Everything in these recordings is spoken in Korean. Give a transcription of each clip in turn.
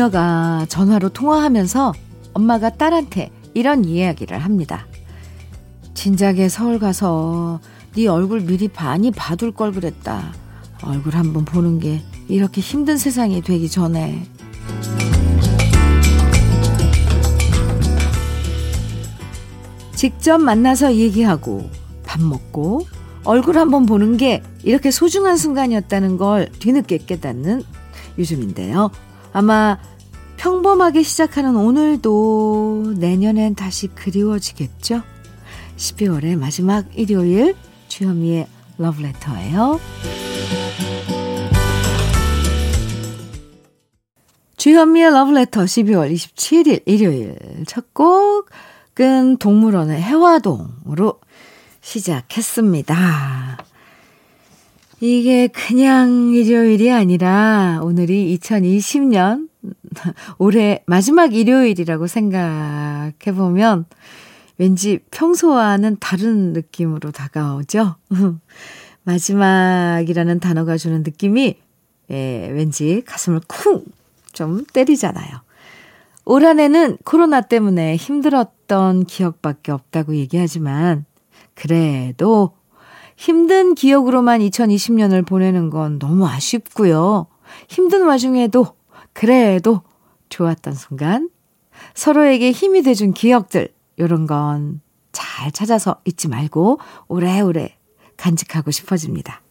모녀가 전화로 통화하면서 엄마가 딸한테 이런 이야기를 합니다. 진작에 서울 가서 네 얼굴 미리 많이 봐둘 걸 그랬다. 얼굴 한번 보는 게 이렇게 힘든 세상이 되기 전에. 직접 만나서 얘기하고 밥 먹고 얼굴 한번 보는 게 이렇게 소중한 순간이었다는 걸 뒤늦게 깨닫는 요즘인데요. 아마 평범하게 시작하는 오늘도 내년엔 다시 그리워지겠죠? 12월의 마지막 일요일 주현미의 러브레터예요. 주현미의 러브레터 12월 27일 일요일 첫 곡은 동물원의 해화동으로 시작했습니다. 이게 그냥 일요일이 아니라 오늘이 2020년 올해 마지막 일요일이라고 생각해 보면 왠지 평소와는 다른 느낌으로 다가오죠. 마지막이라는 단어가 주는 느낌이 예, 왠지 가슴을 쿵 좀 때리잖아요. 올 한해는 코로나 때문에 힘들었던 기억밖에 없다고 얘기하지만 그래도 힘든 기억으로만 2020년을 보내는 건 너무 아쉽고요. 힘든 와중에도 그래도 좋았던 순간, 서로에게 힘이 돼준 기억들, 요런 건 잘 찾아서 잊지 말고 오래오래 간직하고 싶어집니다.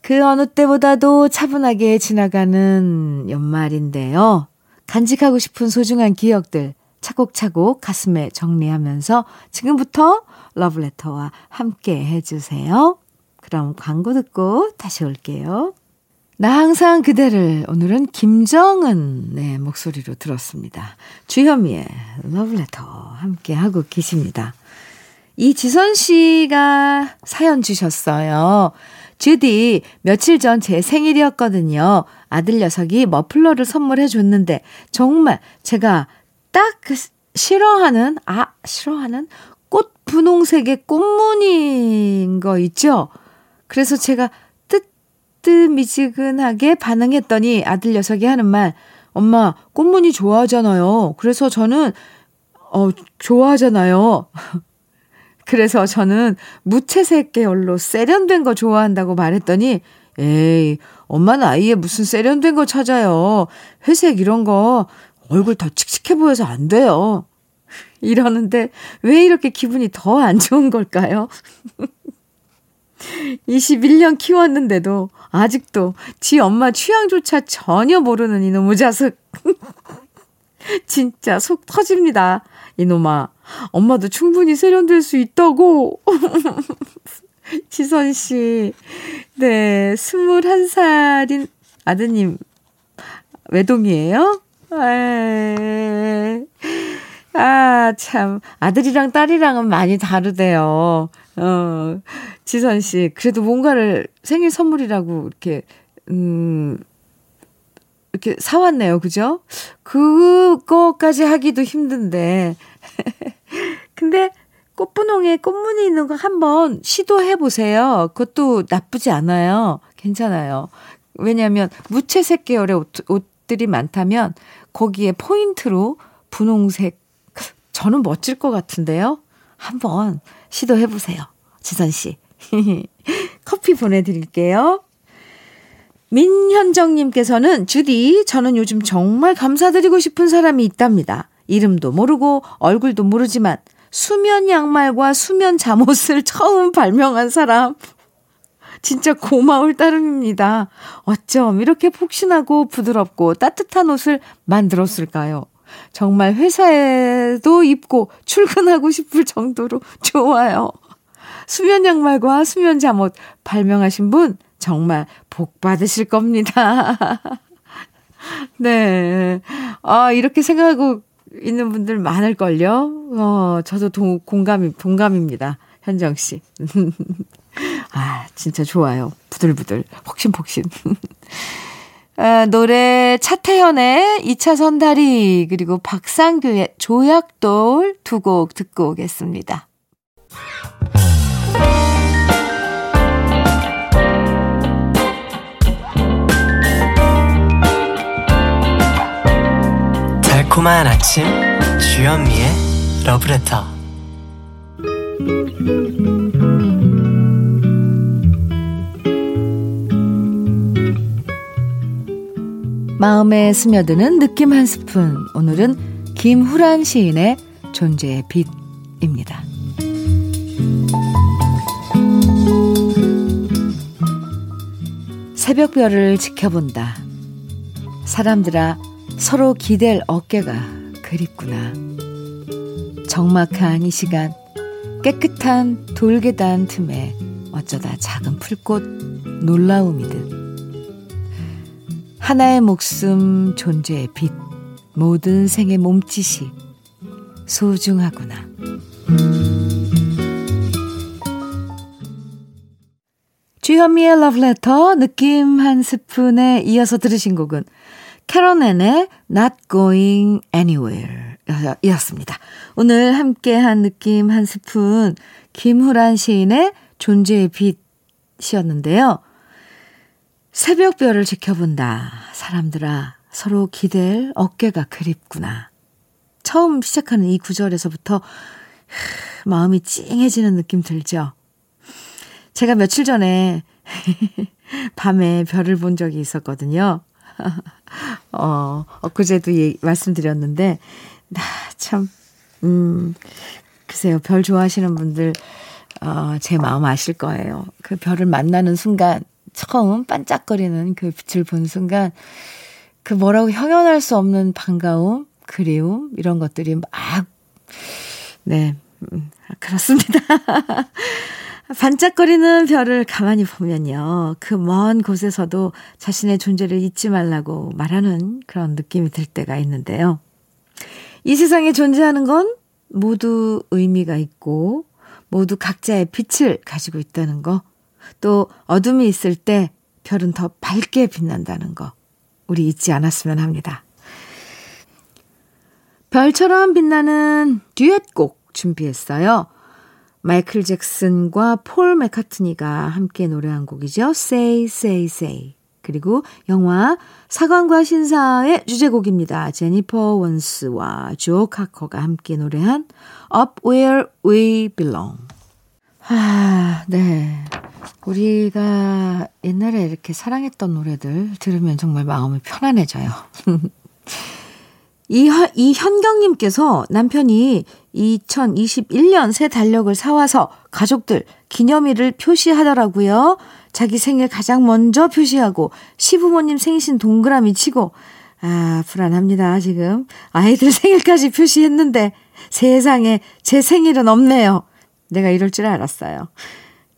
그 어느 때보다도 차분하게 지나가는 연말인데요. 간직하고 싶은 소중한 기억들 차곡차곡 가슴에 정리하면서 지금부터 러브레터와 함께 해주세요. 그럼 광고 듣고 다시 올게요. 나 항상 그대를 오늘은 김정은의 목소리로 들었습니다. 주현미의 러브레터 함께 하고 계십니다. 이지선 씨가 사연 주셨어요. 주디, 며칠 전 제 생일이었거든요. 아들 녀석이 머플러를 선물해 줬는데 정말 제가 딱 그 싫어하는, 아, 싫어하는 꽃 분홍색의 꽃무늬인 거 있죠? 그래서 제가 뜨미지근하게 반응했더니 아들 녀석이 하는 말, 엄마, 꽃무늬 좋아하잖아요. 그래서 저는, 어, 좋아하잖아요. 그래서 저는 무채색 계열로 세련된 거 좋아한다고 말했더니, 에이, 엄마는 아이에 무슨 세련된 거 찾아요. 회색 이런 거 얼굴 더 칙칙해 보여서 안 돼요. 이러는데 왜 이렇게 기분이 더 안 좋은 걸까요? 21년 키웠는데도 아직도 지 엄마 취향조차 전혀 모르는 이놈의 자식. 진짜 속 터집니다. 이놈아. 엄마도 충분히 세련될 수 있다고. 지선 씨. 네, 21살인 아드님 외동이에요? 에 아, 참. 아들이랑 딸이랑은 많이 다르대요. 어, 지선 씨. 그래도 뭔가를 생일 선물이라고 이렇게, 음, 이렇게 사왔네요. 그죠? 그거까지 하기도 힘든데. 근데 꽃분홍에 꽃무늬 있는 거 한번 시도해 보세요. 그것도 나쁘지 않아요. 괜찮아요. 왜냐하면 무채색 계열의 옷, 옷들이 많다면 거기에 포인트로 분홍색 저는 멋질 것 같은데요. 한번 시도해 보세요. 지선 씨. 커피 보내 드릴게요. 민현정 님께서는 주디, 저는 요즘 정말 감사드리고 싶은 사람이 있답니다. 이름도 모르고 얼굴도 모르지만 수면 양말과 수면 잠옷을 처음 발명한 사람. 진짜 고마울 따름입니다. 어쩜 이렇게 푹신하고 부드럽고 따뜻한 옷을 만들었을까요? 정말 회사에도 입고 출근하고 싶을 정도로 좋아요. 수면 양말과 수면 잠옷 발명하신 분 정말 복 받으실 겁니다. 네. 아, 이렇게 생각하고 있는 분들 많을걸요? 어, 저도 동, 공감이, 동감입니다. 현정 씨. 아, 진짜 좋아요. 부들부들. 폭신폭신. 아, 노래 차태현의 2차 선 다리 그리고 박상규의 조약돌 두 곡 듣고 오겠습니다. 달콤한 아침 주현미의 러브레터 마음에 스며드는 느낌 한 스푼 오늘은 김후란 시인의 존재의 빛입니다. 새벽별을 지켜본다. 사람들아 서로 기댈 어깨가 그립구나. 적막한 이 시간 깨끗한 돌계단 틈에 어쩌다 작은 풀꽃 놀라움이듯 하나의 목숨 존재의 빛 모든 생의 몸짓이 소중하구나. 주현미의 러브레터 느낌 한 스푼에 이어서 들으신 곡은 캐런앤의 Not Going Anywhere 이었습니다. 오늘 함께한 느낌 한 스푼 김후란 시인의 존재의 빛이었는데요. 새벽별을 지켜본다. 사람들아 서로 기댈 어깨가 그립구나. 처음 시작하는 이 구절에서부터 마음이 찡해지는 느낌 들죠. 제가 며칠 전에 밤에 별을 본 적이 있었거든요. 어, 엊그제도 예, 말씀드렸는데, 나 참, 음, 글쎄요, 별 좋아하시는 분들, 어, 제 마음 아실 거예요. 그 별을 만나는 순간, 처음 반짝거리는 그 빛을 본 순간, 그 뭐라고 형용할 수 없는 반가움, 그리움, 이런 것들이 막, 네, 음, 그렇습니다. 반짝거리는 별을 가만히 보면요. 그 먼 곳에서도 자신의 존재를 잊지 말라고 말하는 그런 느낌이 들 때가 있는데요. 이 세상에 존재하는 건 모두 의미가 있고 모두 각자의 빛을 가지고 있다는 거. 또 어둠이 있을 때 별은 더 밝게 빛난다는 거. 우리 잊지 않았으면 합니다. 별처럼 빛나는 듀엣곡 준비했어요. 마이클 잭슨과 폴 맥카트니가 함께 노래한 곡이죠. Say, Say, Say. 그리고 영화 사관과 신사의 주제곡입니다. 제니퍼 원스와 조 카커가 함께 노래한 Up Where We Belong. 아, 네. 우리가 옛날에 이렇게 사랑했던 노래들 들으면 정말 마음이 편안해져요. 이, 이 현경님께서 남편이 2021년 새 달력을 사와서 가족들 기념일을 표시하더라고요. 자기 생일 가장 먼저 표시하고 시부모님 생신 동그라미 치고 아 불안합니다 지금 아이들 생일까지 표시했는데 세상에 제 생일은 없네요. 내가 이럴 줄 알았어요.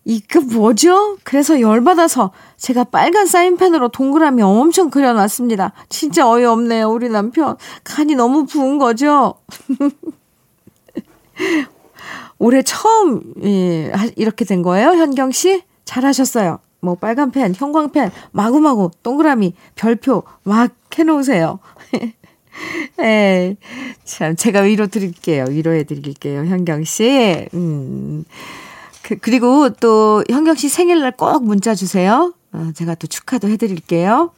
이그 뭐죠? 그래서 열받아서 제가 빨간 사인펜으로 동그라미 엄청 그려놨습니다. 진짜 어이없네요, 우리 남편. 간이 너무 부은 거죠? 올해 처음, 예, 이렇게 된 거예요, 현경 씨? 잘하셨어요. 뭐, 빨간 펜, 형광펜, 마구마구, 동그라미, 별표, 막 해놓으세요. 예, 참, 제가 위로 드릴게요. 위로해 드릴게요, 현경 씨. 음. 그, 그리고 또 현경 씨 생일날 꼭 문자 주세요. 어, 제가 또 축하도 해드릴게요.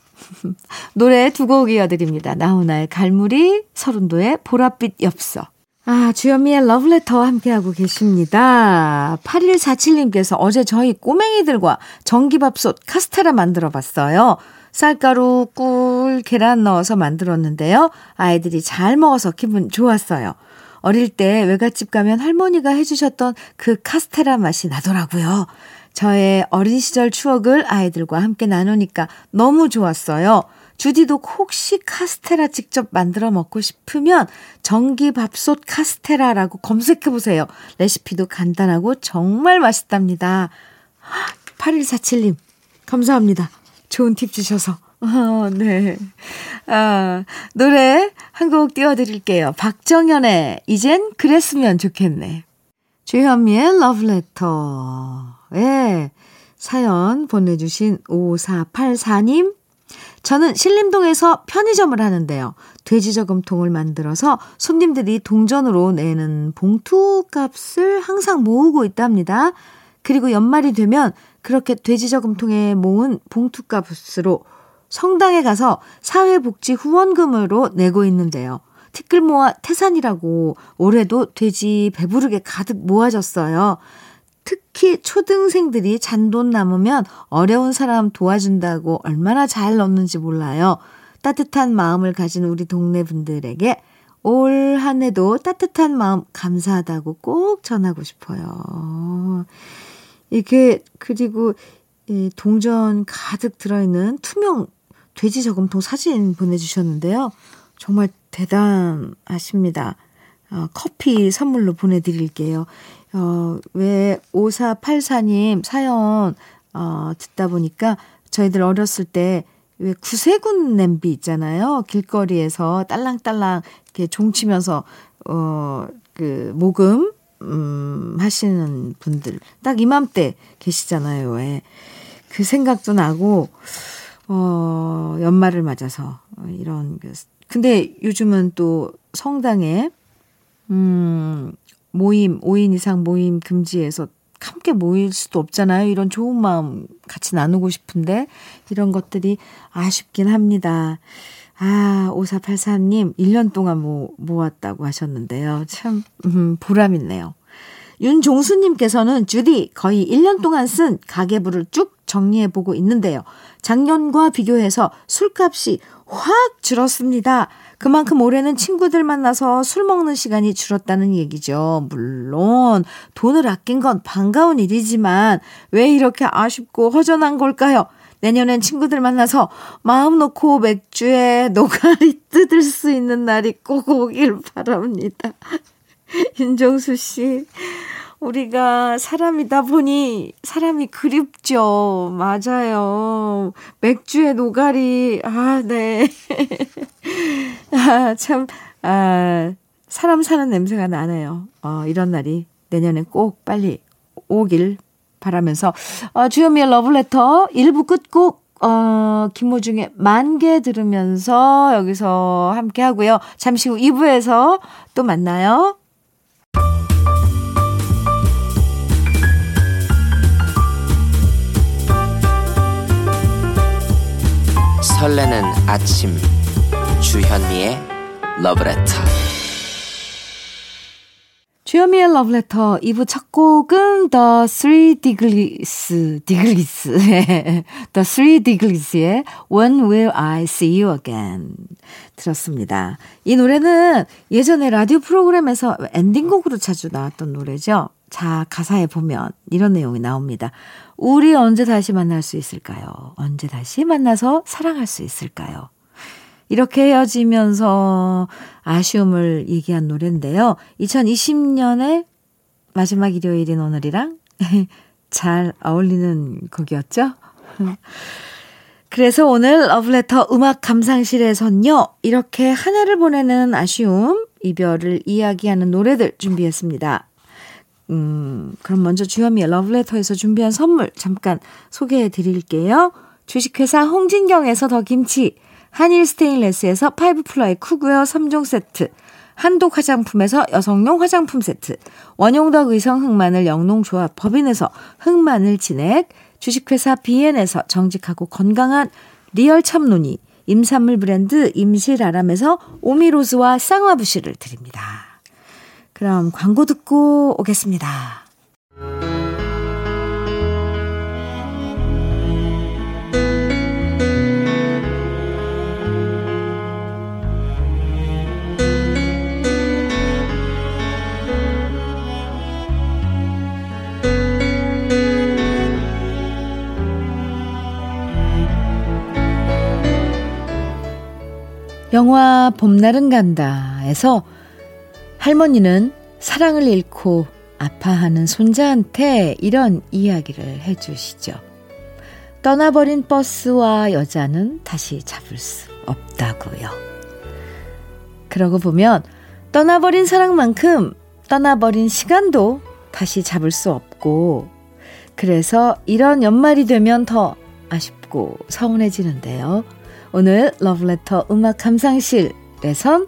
노래 두 곡 이어드립니다. 나훈아의 갈무리, 서른도의 보랏빛 엽서. 아, 주현미의 러브레터 함께하고 계십니다. 8147님께서 어제 저희 꼬맹이들과 전기밥솥 카스테라 만들어 봤어요. 쌀가루, 꿀, 계란 넣어서 만들었는데요. 아이들이 잘 먹어서 기분 좋았어요. 어릴 때 외갓집 가면 할머니가 해주셨던 그 카스테라 맛이 나더라고요. 저의 어린 시절 추억을 아이들과 함께 나누니까 너무 좋았어요. 주디도 혹시 카스테라 직접 만들어 먹고 싶으면 전기밥솥 카스테라라고 검색해 보세요. 레시피도 간단하고 정말 맛있답니다. 8147님, 감사합니다. 좋은 팁 주셔서. 어, 네. 아, 노래 한 곡 띄워드릴게요. 박정현의 이젠 그랬으면 좋겠네. 주현미의 러브레터에 사연 보내주신 5484님. 저는 신림동에서 편의점을 하는데요. 돼지저금통을 만들어서 손님들이 동전으로 내는 봉투 값을 항상 모으고 있답니다. 그리고 연말이 되면 그렇게 돼지저금통에 모은 봉투 값으로 성당에 가서 사회복지 후원금으로 내고 있는데요. 티끌 모아 태산이라고 올해도 돼지 배부르게 가득 모아졌어요. 특히 초등생들이 잔돈 남으면 어려운 사람 도와준다고 얼마나 잘 넣는지 몰라요. 따뜻한 마음을 가진 우리 동네 분들에게 올 한 해도 따뜻한 마음 감사하다고 꼭 전하고 싶어요. 이게, 그리고 이 동전 가득 들어있는 투명 돼지 저금통 사진 보내주셨는데요. 정말 대단하십니다. 어, 커피 선물로 보내드릴게요. 어, 왜 5484님 사연, 어, 듣다 보니까 저희들 어렸을 때 왜 구세군 냄비 있잖아요. 길거리에서 딸랑딸랑 이렇게 종치면서, 어, 그, 모금, 음, 하시는 분들. 딱 이맘때 계시잖아요. 왜. 그 생각도 나고, 어, 연말을 맞아서 이런, 그, 근데 요즘은 또 성당에, 음, 모임, 5인 이상 모임 금지해서 함께 모일 수도 없잖아요. 이런 좋은 마음 같이 나누고 싶은데 이런 것들이 아쉽긴 합니다. 아, 5483님 1년 동안 모, 모았다고 하셨는데요. 참 음, 보람 있네요. 윤종수님께서는 주디 거의 1년 동안 쓴 가계부를 쭉 정리해보고 있는데요. 작년과 비교해서 술값이 확 줄었습니다. 그만큼 올해는 친구들 만나서 술 먹는 시간이 줄었다는 얘기죠. 물론 돈을 아낀 건 반가운 일이지만 왜 이렇게 아쉽고 허전한 걸까요? 내년엔 친구들 만나서 마음 놓고 맥주에 노가리 뜯을 수 있는 날이 꼭 오길 바랍니다. 윤정수 씨. 우리가 사람이다 보니 사람이 그립죠. 맞아요. 맥주의 노가리. 아, 네. 아, 참, 아, 사람 사는 냄새가 나네요. 어, 이런 날이 내년에 꼭 빨리 오길 바라면서, 어, 주현미의 러브레터 1부 끝곡, 어, 김호중의 만개 들으면서 여기서 함께 하고요. 잠시 후 2부에서 또 만나요. 설레는 아침 주현미의 러브레터 주현미의 러브레터 2부 첫 곡은 The Three Degrees, Degrees, The Three Degrees의 When Will I See You Again 들었습니다. 이 노래는 예전에 라디오 프로그램에서 엔딩곡으로 자주 나왔던 노래죠. 자, 가사에 보면 이런 내용이 나옵니다. 우리 언제 다시 만날 수 있을까요? 언제 다시 만나서 사랑할 수 있을까요? 이렇게 헤어지면서 아쉬움을 얘기한 노래인데요. 2020년의 마지막 일요일인 오늘이랑 잘 어울리는 곡이었죠? 그래서 오늘 러브레터 음악 감상실에선요, 이렇게 한 해를 보내는 아쉬움, 이별을 이야기하는 노래들 준비했습니다. 음, 그럼 먼저 주현미의 러브레터에서 준비한 선물 잠깐 소개해 드릴게요. 주식회사 홍진경에서 더 김치, 한일 스테인레스에서 five ply cookware 3종 세트, 한독 화장품에서 여성용 화장품 세트, 원용덕 의성 흑마늘 영농조합 법인에서 흑마늘 진액, 주식회사 비엔에서 정직하고 건강한 리얼 참노니, 임산물 브랜드 임실아람에서 오미로즈와 쌍화부시를 드립니다. 그럼 광고 듣고 오겠습니다. 영화 봄날은 간다에서 할머니는 사랑을 잃고 아파하는 손자한테 이런 이야기를 해주시죠. 떠나버린 버스와 여자는 다시 잡을 수 없다고요. 그러고 보면 떠나버린 사랑만큼 떠나버린 시간도 다시 잡을 수 없고 그래서 이런 연말이 되면 더 아쉽고 서운해지는데요. 오늘 러브레터 음악 감상실에선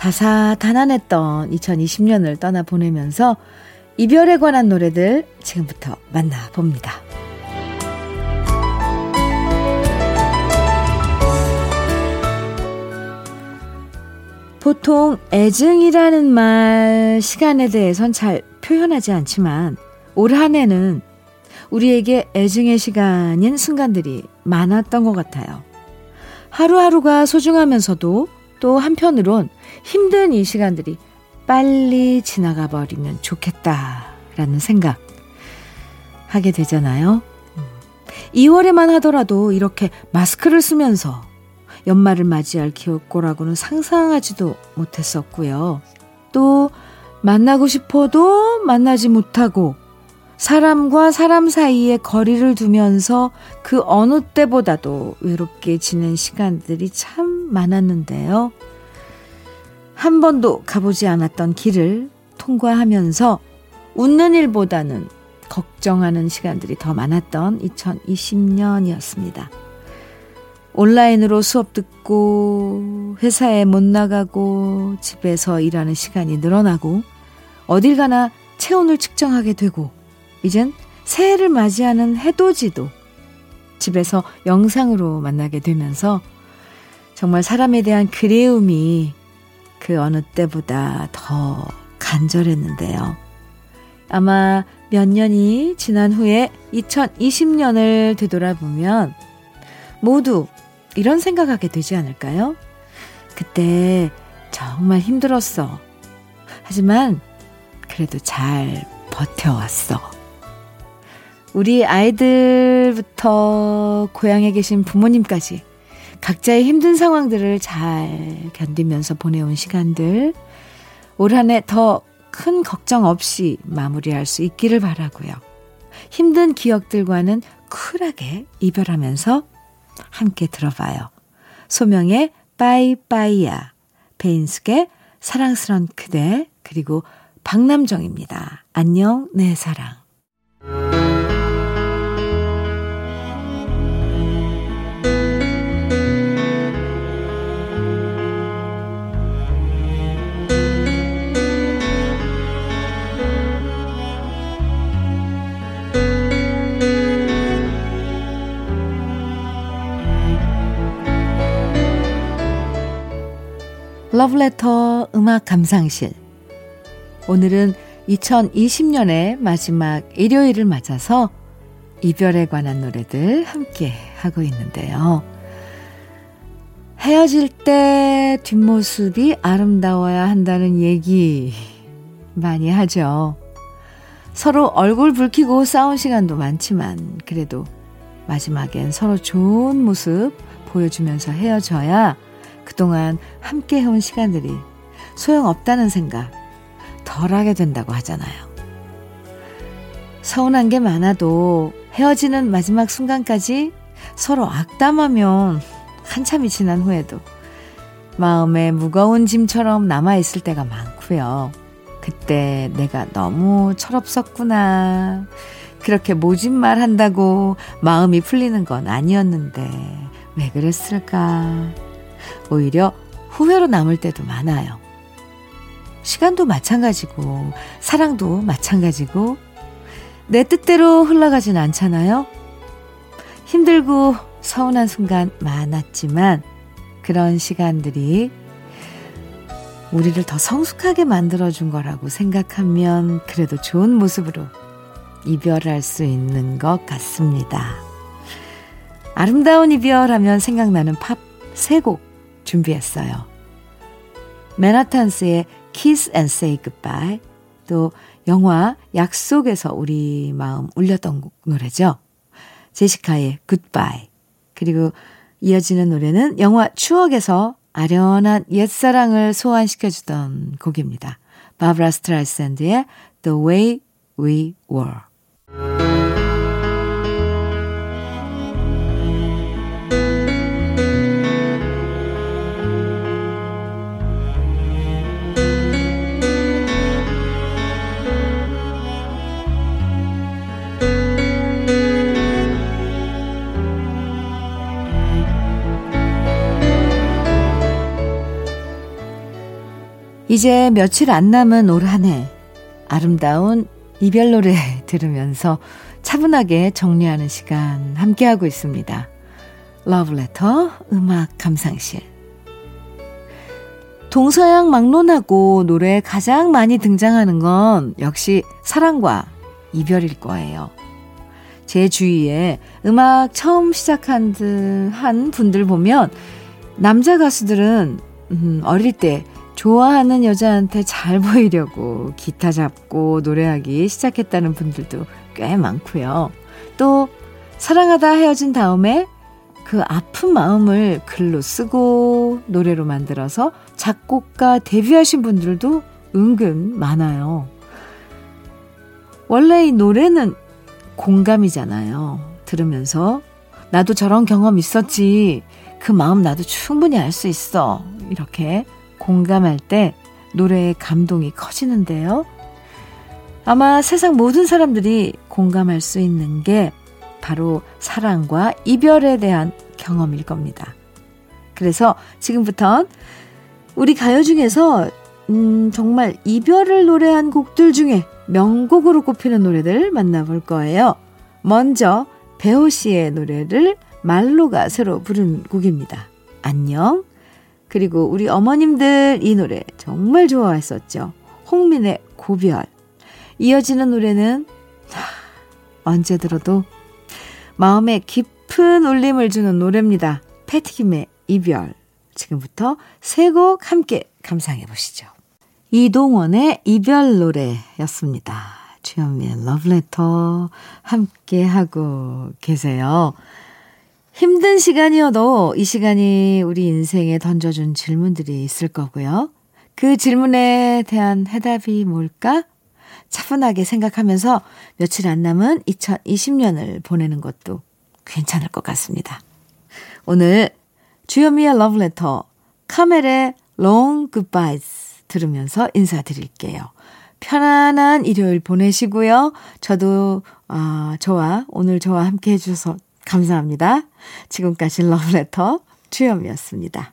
다사다난했던 2020년을 떠나보내면서 이별에 관한 노래들 지금부터 만나봅니다. 보통 애증이라는 말 시간에 대해선 잘 표현하지 않지만 올 한 해는 우리에게 애증의 시간인 순간들이 많았던 것 같아요. 하루하루가 소중하면서도 또 한편으론 힘든 이 시간들이 빨리 지나가 버리면 좋겠다라는 생각 하게 되잖아요. 2월에만 하더라도 이렇게 마스크를 쓰면서 연말을 맞이할 기억고라고는 상상하지도 못했었고요. 또 만나고 싶어도 만나지 못하고 사람과 사람 사이에 거리를 두면서 그 어느 때보다도 외롭게 지낸 시간들이 참 많았는데요. 한 번도 가보지 않았던 길을 통과하면서 웃는 일보다는 걱정하는 시간들이 더 많았던 2020년이었습니다. 온라인으로 수업 듣고 회사에 못 나가고 집에서 일하는 시간이 늘어나고 어딜 가나 체온을 측정하게 되고 이젠 새해를 맞이하는 해돋이도 집에서 영상으로 만나게 되면서 정말 사람에 대한 그리움이 그 어느 때보다 더 간절했는데요. 아마 몇 년이 지난 후에 2020년을 되돌아보면 모두 이런 생각하게 되지 않을까요? 그때 정말 힘들었어. 하지만 그래도 잘 버텨왔어. 우리 아이들부터 고향에 계신 부모님까지 각자의 힘든 상황들을 잘 견디면서 보내온 시간들 올 한 해 더 큰 걱정 없이 마무리할 수 있기를 바라고요. 힘든 기억들과는 쿨하게 이별하면서 함께 들어봐요. 소명의 빠이빠이야, 베인숙의 사랑스런 그대, 그리고 박남정입니다. 안녕, 내 사랑. 러브레터 음악 감상실. 오늘은 2020년의 마지막 일요일을 맞아서 이별에 관한 노래들 함께 하고 있는데요. 헤어질 때 뒷모습이 아름다워야 한다는 얘기 많이 하죠. 서로 얼굴 붉히고 싸운 시간도 많지만 그래도 마지막엔 서로 좋은 모습 보여주면서 헤어져야 그동안 함께 해온 시간들이 소용없다는 생각 덜 하게 된다고 하잖아요. 서운한 게 많아도 헤어지는 마지막 순간까지 서로 악담하면 한참이 지난 후에도 마음에 무거운 짐처럼 남아있을 때가 많고요. 그때 내가 너무 철없었구나. 그렇게 모진 말 한다고 마음이 풀리는 건 아니었는데 왜 그랬을까. 오히려 후회로 남을 때도 많아요. 시간도 마찬가지고, 사랑도 마찬가지고, 내 뜻대로 흘러가진 않잖아요? 힘들고 서운한 순간 많았지만, 그런 시간들이 우리를 더 성숙하게 만들어준 거라고 생각하면 그래도 좋은 모습으로 이별할 수 있는 것 같습니다. 아름다운 이별하면 생각나는 팝세곡 준비했어요. 맨하탄스의 Kiss and Say Goodbye 또 영화 약속에서 우리 마음 울렸던 노래죠. 제시카의 Goodbye 그리고 이어지는 노래는 영화 추억에서 아련한 옛사랑을 소환시켜주던 곡입니다. 바브라 스트라이샌드의 The Way We Were 이제 며칠 안 남은 올 한 해 아름다운 이별 노래 들으면서 차분하게 정리하는 시간 함께하고 있습니다. 러브레터 음악 감상실 동서양 막론하고 노래에 가장 많이 등장하는 건 역시 사랑과 이별일 거예요. 제 주위에 음악 처음 시작한 한 분들 보면 남자 가수들은 음, 어릴 때 좋아하는 여자한테 잘 보이려고 기타 잡고 노래하기 시작했다는 분들도 꽤 많고요. 또 사랑하다 헤어진 다음에 그 아픈 마음을 글로 쓰고 노래로 만들어서 작곡가 데뷔하신 분들도 은근 많아요. 원래 이 노래는 공감이잖아요. 들으면서 나도 저런 경험 있었지. 그 마음 나도 충분히 알 수 있어. 이렇게 공감할 때 노래의 감동이 커지는데요. 아마 세상 모든 사람들이 공감할 수 있는 게 바로 사랑과 이별에 대한 경험일 겁니다. 그래서 지금부턴 우리 가요 중에서 음, 정말 이별을 노래한 곡들 중에 명곡으로 꼽히는 노래들 만나볼 거예요. 먼저 배호 씨의 노래를 말로가 새로 부른 곡입니다. 안녕. 그리고 우리 어머님들 이 노래 정말 좋아했었죠. 홍민의 고별. 이어지는 노래는 언제 들어도 마음에 깊은 울림을 주는 노래입니다. 패티김의 이별. 지금부터 세 곡 함께 감상해 보시죠. 이동원의 이별 노래였습니다. 주현미의 러브레터 함께 하고 계세요. 힘든 시간이어도 이 시간이 우리 인생에 던져준 질문들이 있을 거고요. 그 질문에 대한 해답이 뭘까? 차분하게 생각하면서 며칠 안 남은 2020년을 보내는 것도 괜찮을 것 같습니다. 오늘 주현미의 러브레터 카멜의 Long Goodbyes 들으면서 인사드릴게요. 편안한 일요일 보내시고요. 저도 아, 저와 오늘 저와 함께 해주셔서 감사합니다. 지금까지 러브레터 주현미였습니다.